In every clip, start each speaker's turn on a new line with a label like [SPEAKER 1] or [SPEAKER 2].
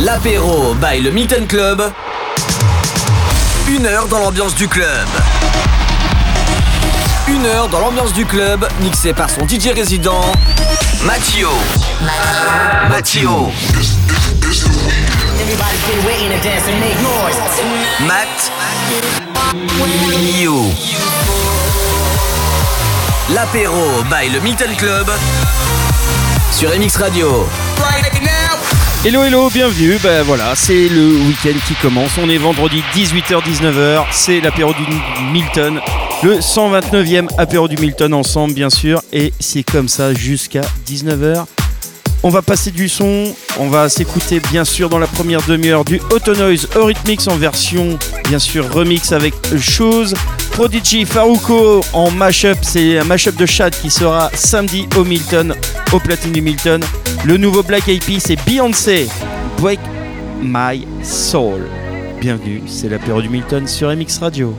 [SPEAKER 1] L'apéro by le Milton Club. Une heure dans l'ambiance du club. Une heure dans l'ambiance du club, mixé par son DJ résident, Mathio. Mathio. Matt. L'apéro by le Milton Club sur MX Radio.
[SPEAKER 2] Hello hello, bienvenue. Ben voilà, c'est le week-end qui commence. On est vendredi 18h-19h. C'est l'apéro du Milton. Le 129e apéro du Milton ensemble, bien sûr. Et c'est comme ça jusqu'à 19h. On va passer du son. On va s'écouter, bien sûr, dans la première demi-heure du Autonoise Eurythmics en version, bien sûr, remix avec Shoes. Prodigy Faruko en mashup. C'est un mashup de Chad qui sera samedi au Milton, au platine du Milton. Le nouveau Black Peas, c'est Beyoncé. Break My Soul. Bienvenue, c'est l'apéro du Milton sur MX Radio.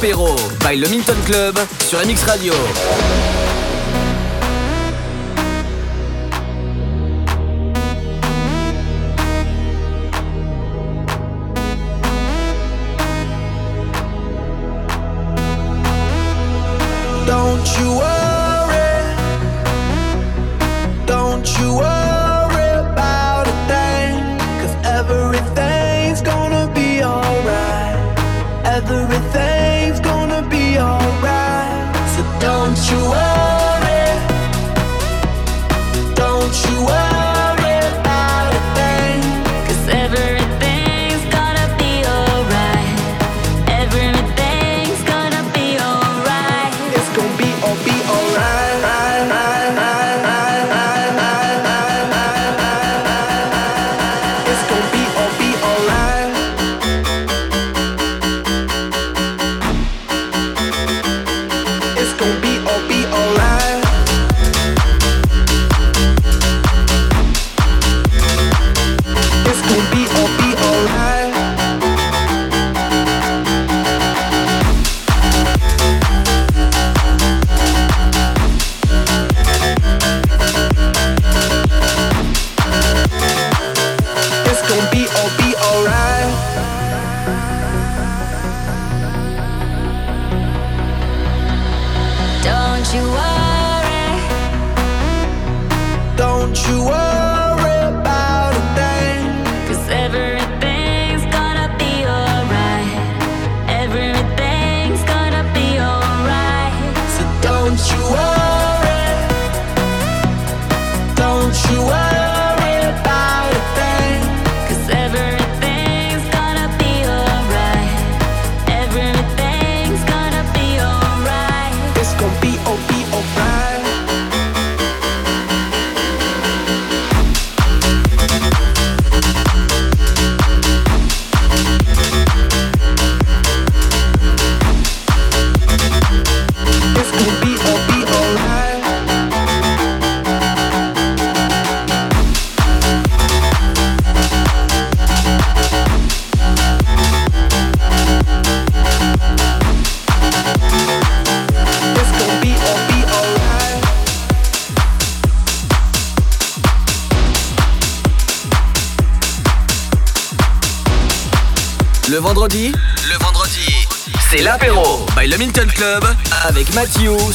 [SPEAKER 1] By le Minton Club sur MX Radio.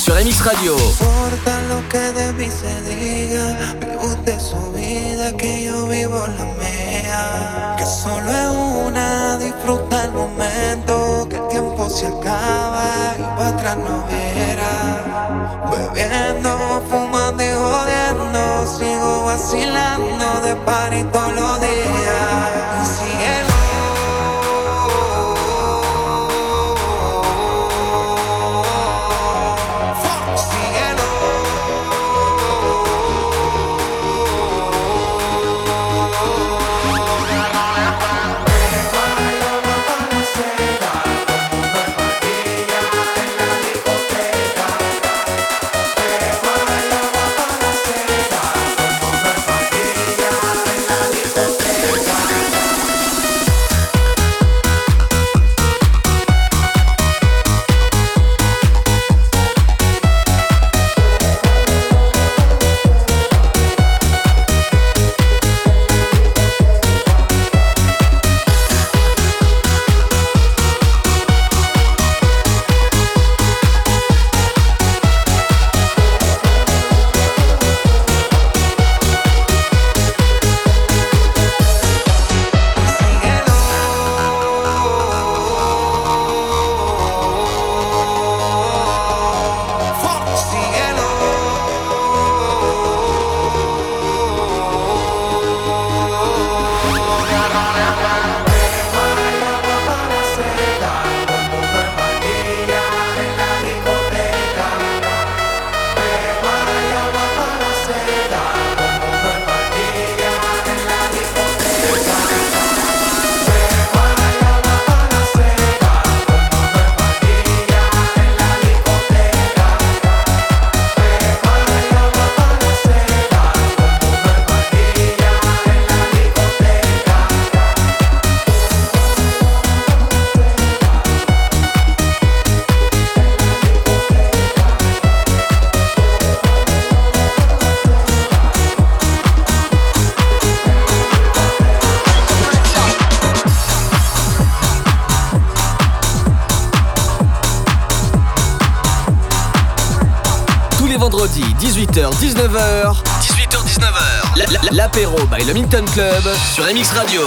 [SPEAKER 1] Sur MX Radio.
[SPEAKER 3] importa lo que de mí se diga, vive usted su vida, que yo vivo la mía. Que solo es una, disfruta el momento, que el tiempo se acaba y para atrás no verá. Bebiendo, fumando y jodiendo, sigo vacilando de par y todos los días.
[SPEAKER 1] vendredi 18h-19h. 18h-19h. L'apéro by le Minton Club sur MX Radio.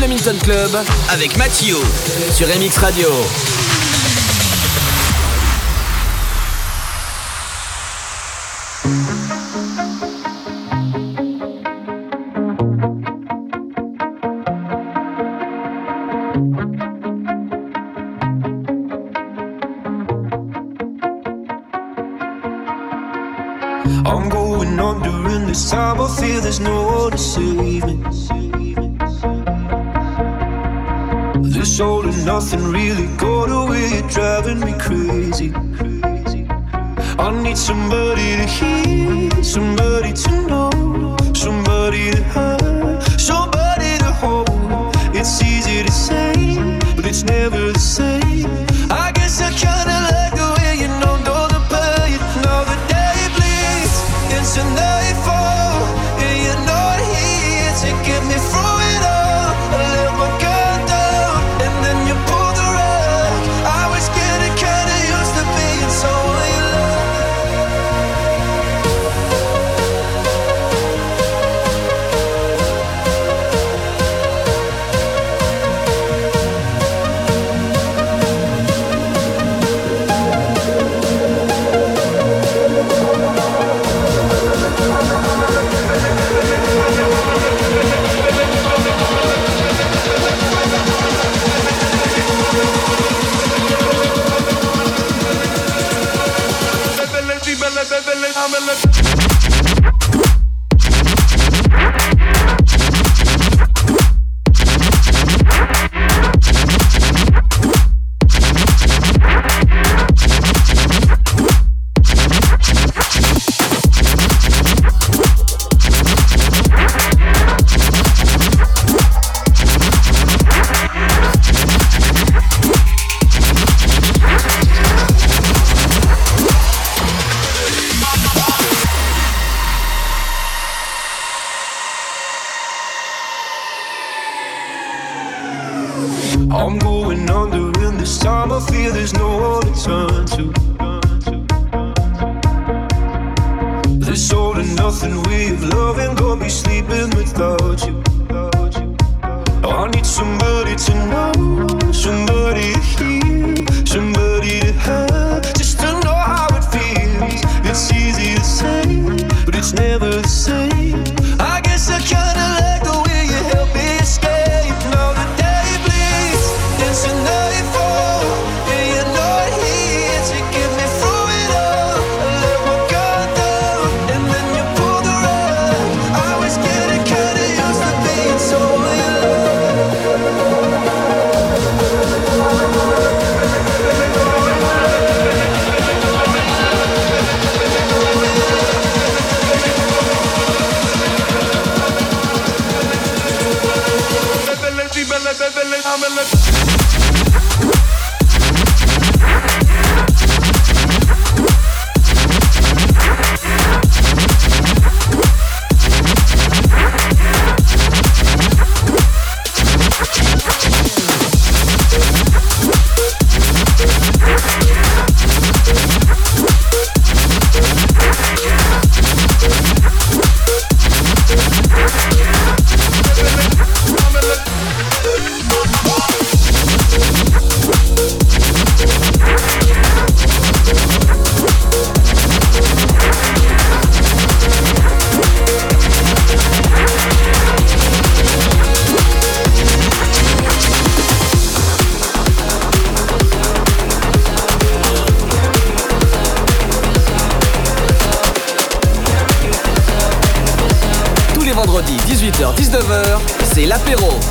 [SPEAKER 1] le Minton Club avec Mathieu sur MX Radio. nothing really got away. You're driving me crazy. I need somebody to hear. Somebody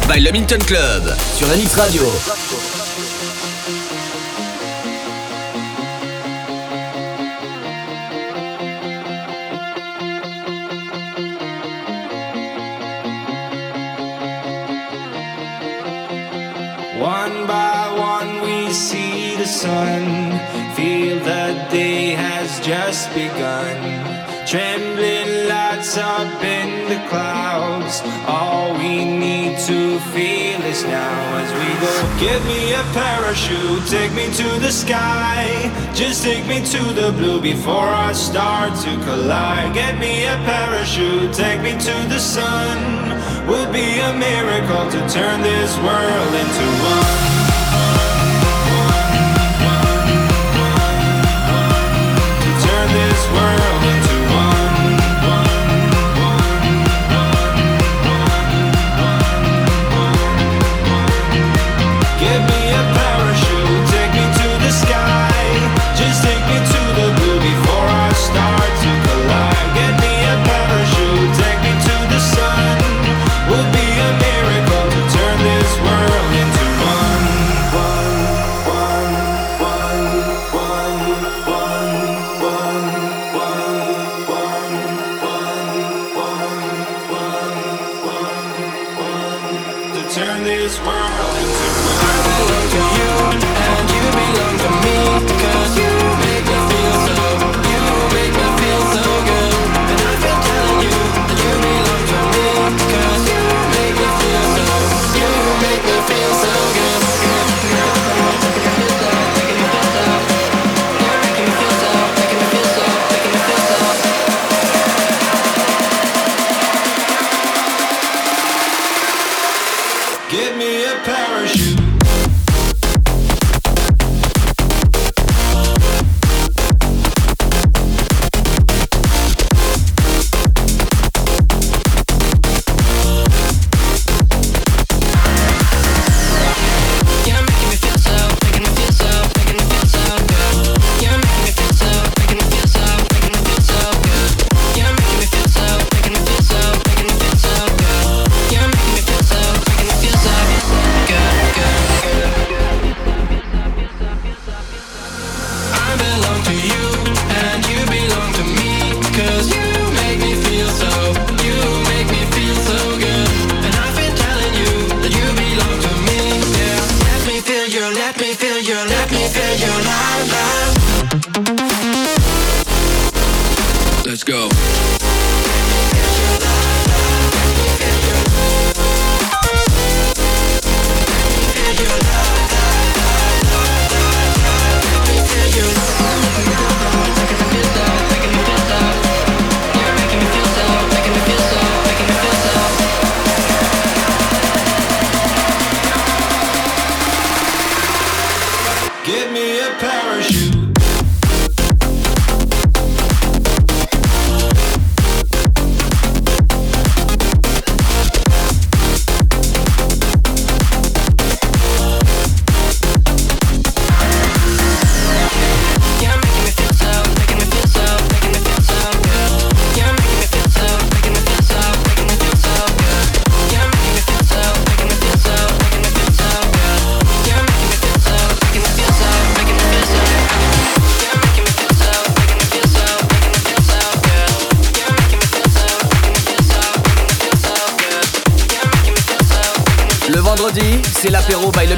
[SPEAKER 4] by le Minton Club sur NX Radio.
[SPEAKER 5] Go. Give me a parachute, take me to the sky. Just take me to the blue before I start to collide. Get me a parachute, take me to the sun. Would be a miracle to turn this world into one. To turn this world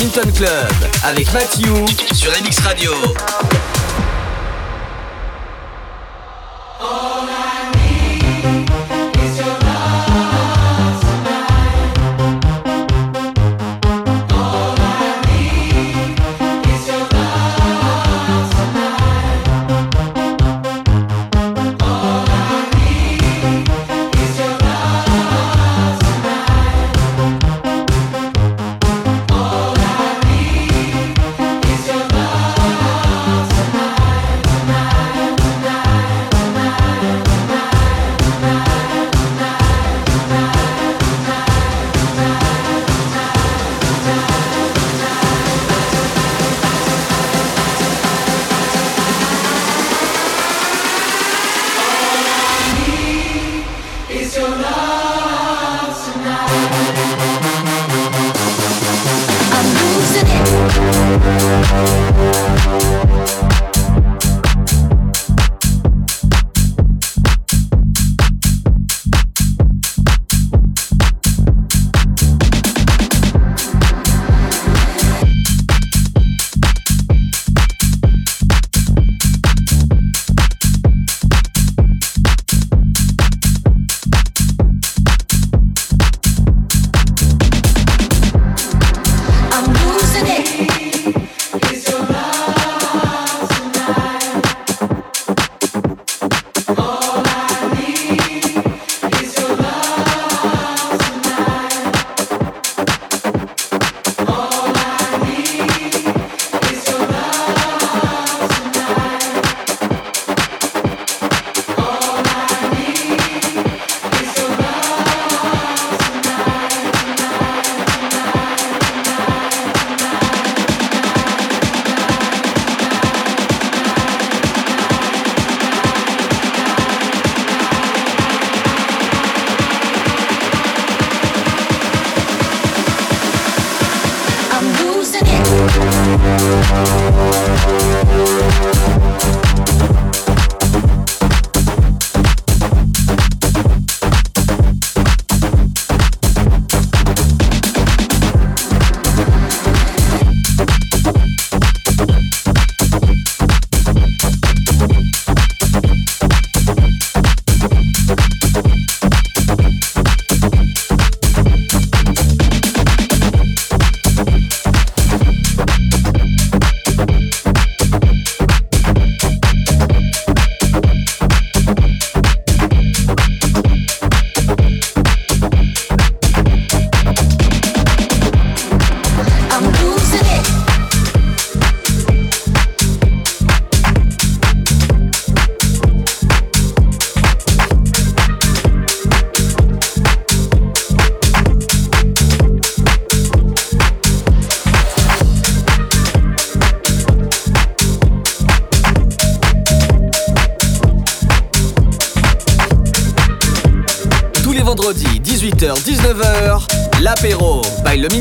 [SPEAKER 5] into
[SPEAKER 4] Club avec Matthew sur MX Radio.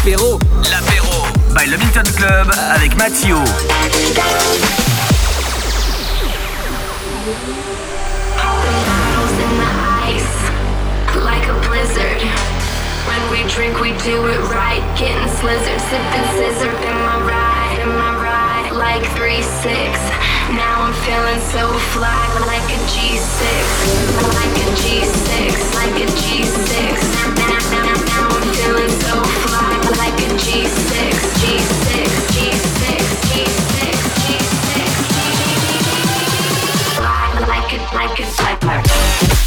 [SPEAKER 6] l'apéro. L'apéro. By Le Milton
[SPEAKER 7] Club avec Mathieu. we drink, we do it right. Getting slizzard, sipping scissor, in my ride, in my ride. Like 3-6, now I'm feeling so fly. Like a G6, like a G6, like a G6. Now, now, now, now I'm feeling so fly like it, like it, like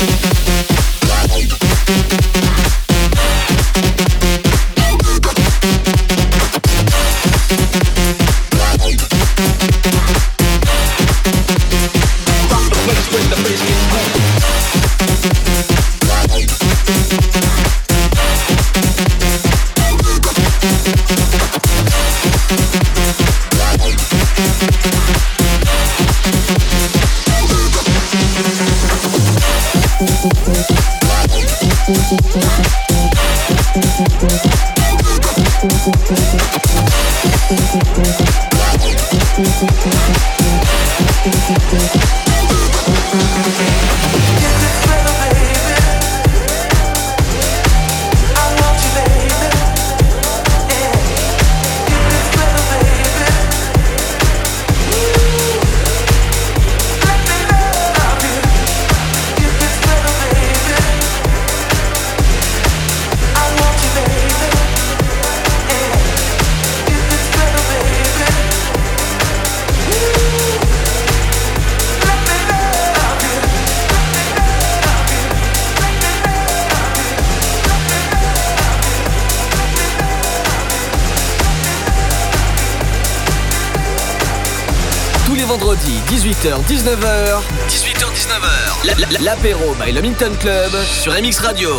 [SPEAKER 7] it.
[SPEAKER 8] 18h-19h. 18h-19h. L'apéro by le Minton Club sur MX Radio.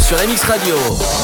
[SPEAKER 9] Sur MX Radio.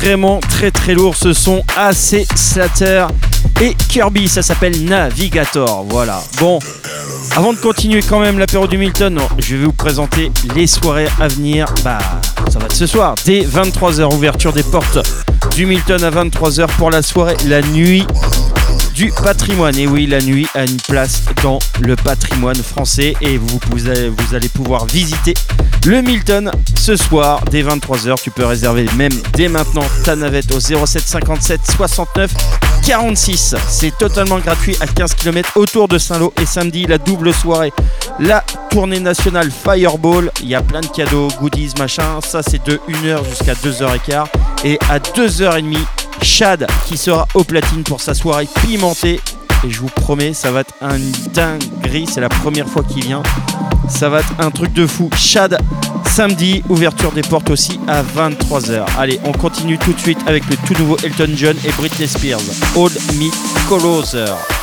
[SPEAKER 10] Vraiment très très lourd ce son, assez Slater et Kirby, ça s'appelle Navigator. Voilà. Bon, avant de continuer quand même l'apéro du Milton, je vais vous présenter les soirées à venir. Bah, ça va de ce soir, dès 23h, ouverture des portes du Milton à 23h pour la soirée La Nuit du patrimoine. Et oui, la nuit a une place dans le patrimoine français et vous, vous allez pouvoir visiter le Milton ce soir dès 23h. Tu peux réserver même dès maintenant ta navette au 07 57 69 46. C'est totalement gratuit à 15 km autour de Saint-Lô et samedi la double soirée. La tournée nationale Fireball, il y a plein de cadeaux, goodies, machin. Ça c'est de 1h jusqu'à 2h15 et à 2h30 Chad qui sera au platine pour sa soirée pimentée. Et je vous promets, ça va être un dinguerie. C'est la première fois qu'il vient. Ça va être un truc de fou. Chad, samedi, ouverture des portes aussi à 23h. Allez, on continue tout de suite avec le tout nouveau Elton John et Britney Spears. Hold Me Closer.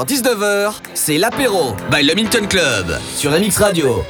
[SPEAKER 11] 19h, c'est l'apéro by le Minton Club sur MX Radio.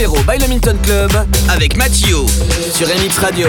[SPEAKER 11] L'apéro by le Minton Club avec Mathieu sur MX Radio.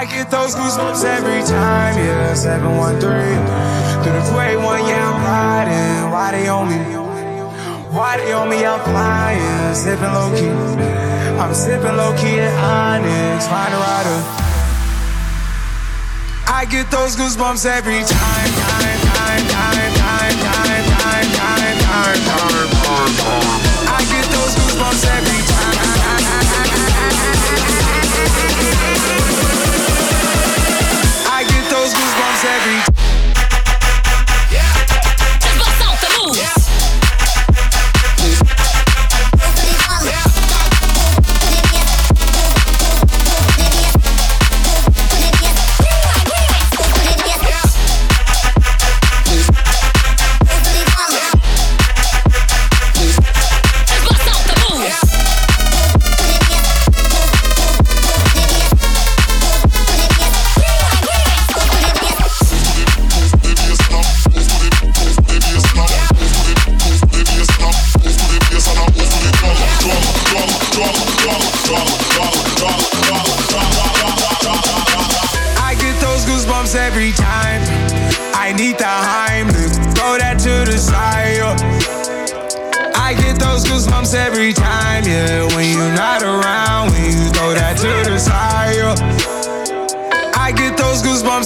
[SPEAKER 4] I get those goosebumps every time, yeah. 713 through the 281, yeah, I'm riding. Why they on me? Why they on me? I'm flying, sipping low key. I'm sipping low key at Onyx, find a rider. I get those goosebumps every time, time, time, time, time, time, time, time, time, time, time, time. I get those goosebumps every time goosebumps every time.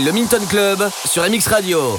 [SPEAKER 11] le Minton Club sur MX Radio.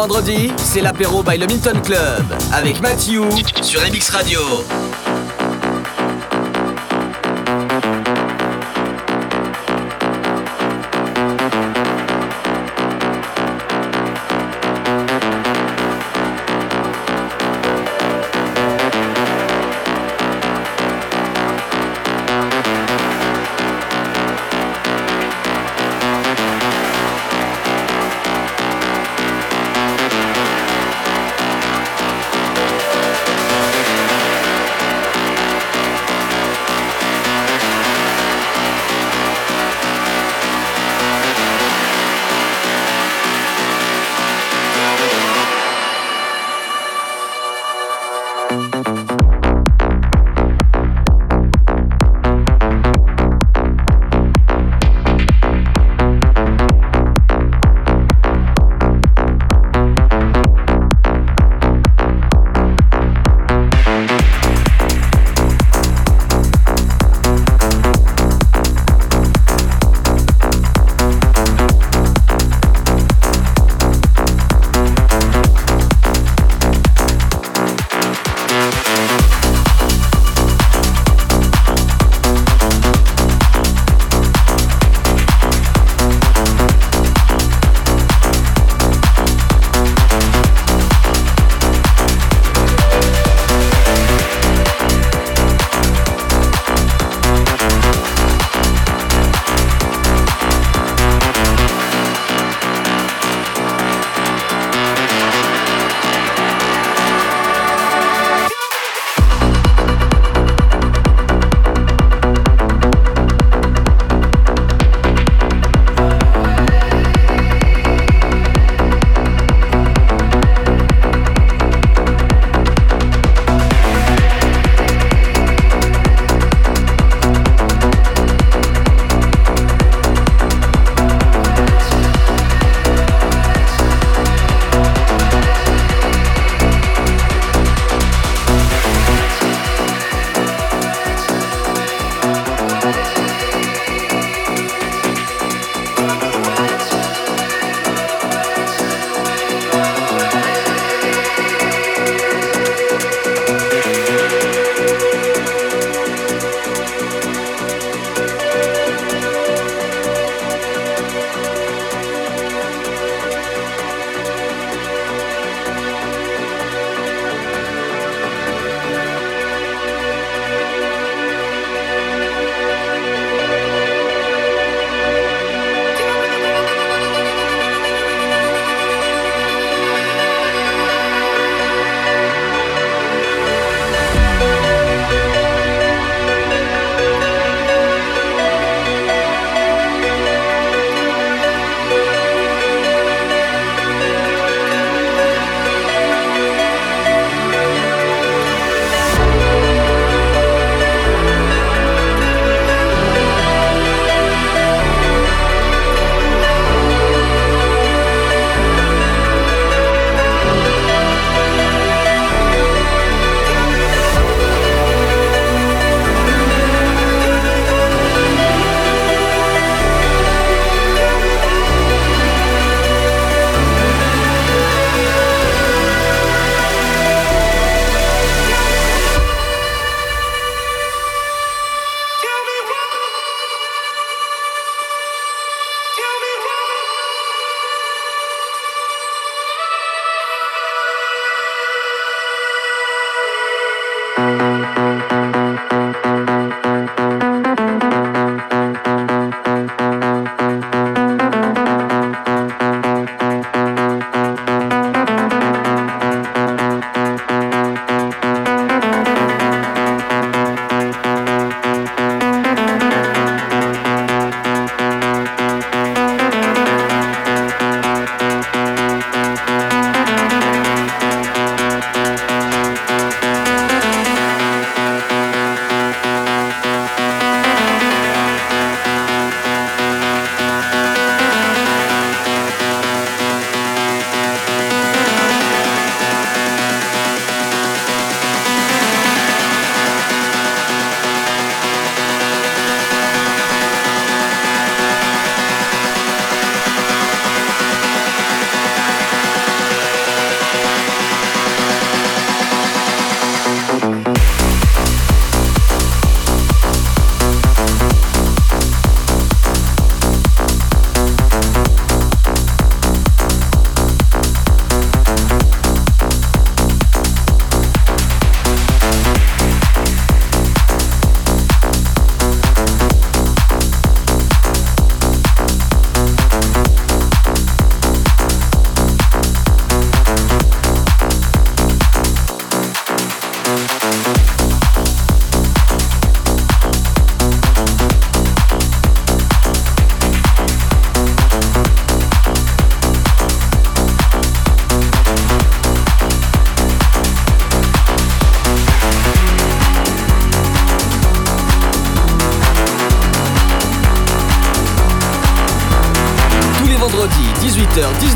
[SPEAKER 8] Vendredi, c'est l'apéro by le Minton Club avec Mathieu sur MX Radio.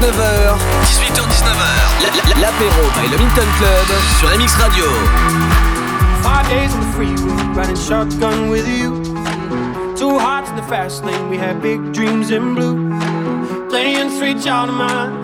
[SPEAKER 8] 19h. 18h-19h. L'apéro by le Minton Club sur MX Radio.
[SPEAKER 2] Five days on the freeway, riding shotgun with you. Two hearts in the fast lane, we had big dreams in blue. Playing street child of mine.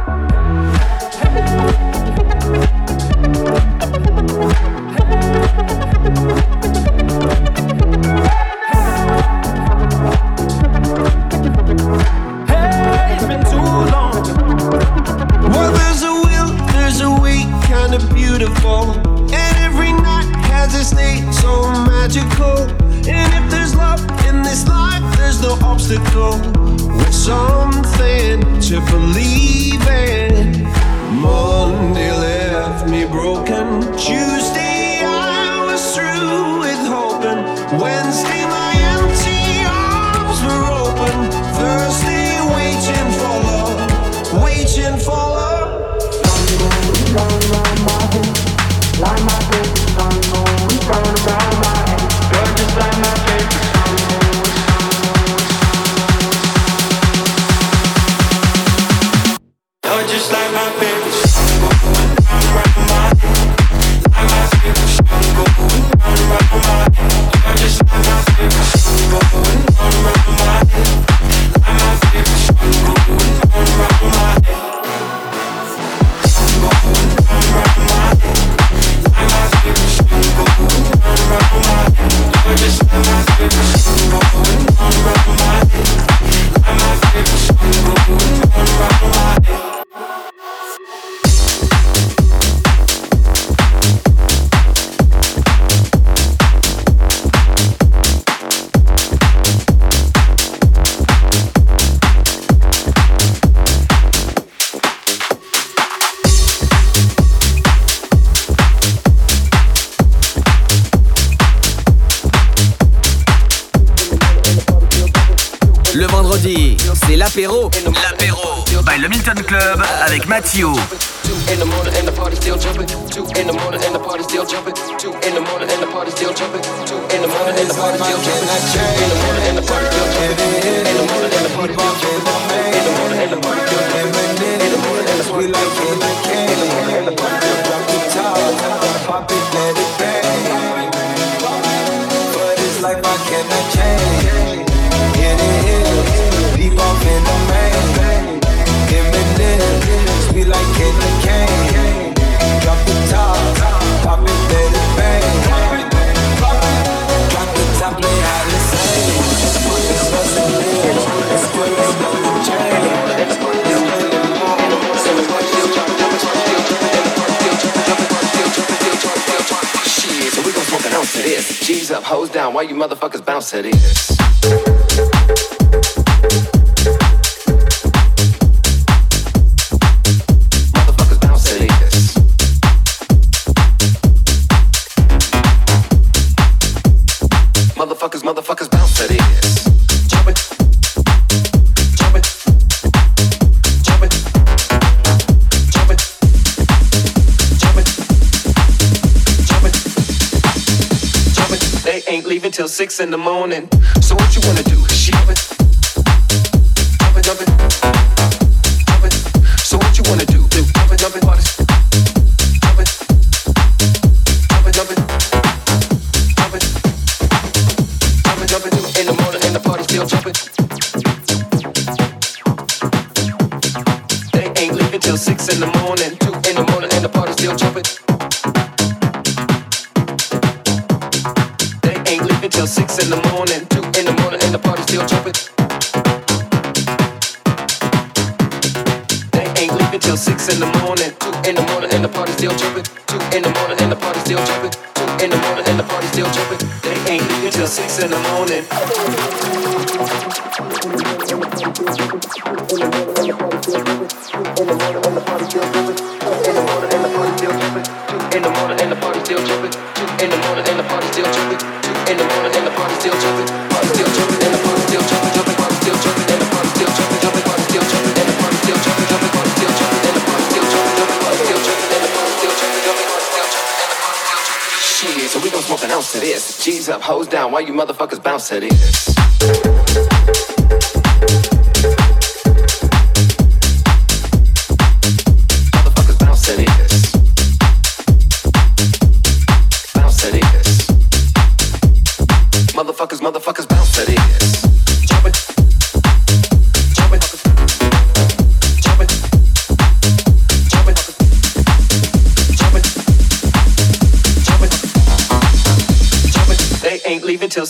[SPEAKER 1] something to believe in. Monday left me broken.
[SPEAKER 4] you. G's up, hoes down, why you motherfuckers bounce to this? till six in the morning. So what you wanna do? She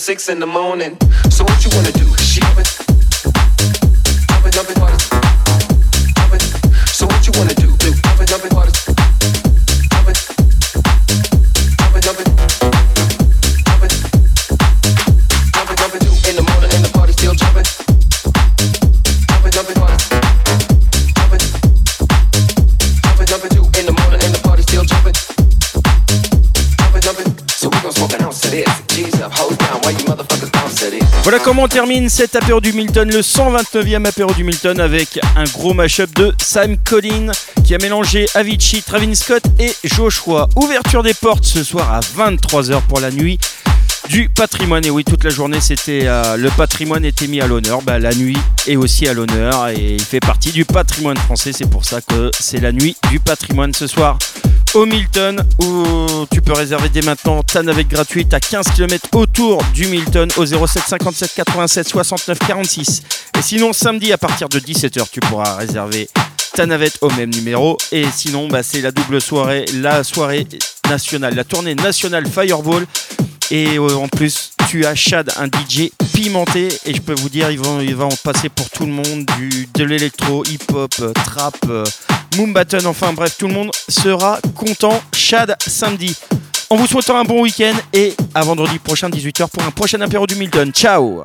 [SPEAKER 4] six in the morning.
[SPEAKER 10] Voilà comment termine cet apéro du Milton, le 129e apéro du Milton avec un gros mashup de Sam Collin qui a mélangé Avicii, Travis Scott et Joshua. Ouverture des portes ce soir à 23h pour la nuit du patrimoine. Et oui, toute la journée, c'était euh, le patrimoine était mis à l'honneur. Bah, la nuit est aussi à l'honneur et il fait partie du patrimoine français. C'est pour ça que c'est la nuit du patrimoine ce soir au Milton où tu peux réserver dès maintenant ta navette gratuite à 15 km autour du Milton au 07 57 87 69 46. Et sinon, samedi à partir de 17h, tu pourras réserver ta navette au même numéro. Et sinon, bah, c'est la double soirée, la soirée la tournée nationale Fireball. Et euh, en plus, tu as Chad, un DJ pimenté. Et je peux vous dire, il va, il va en passer pour tout le monde du, de l'électro, hip-hop, euh, trap, euh, Moonbatten. Enfin bref, tout le monde sera content. Chad, samedi. En vous souhaitant un bon week-end et à vendredi prochain 18h pour un prochain apéro du Milton. Ciao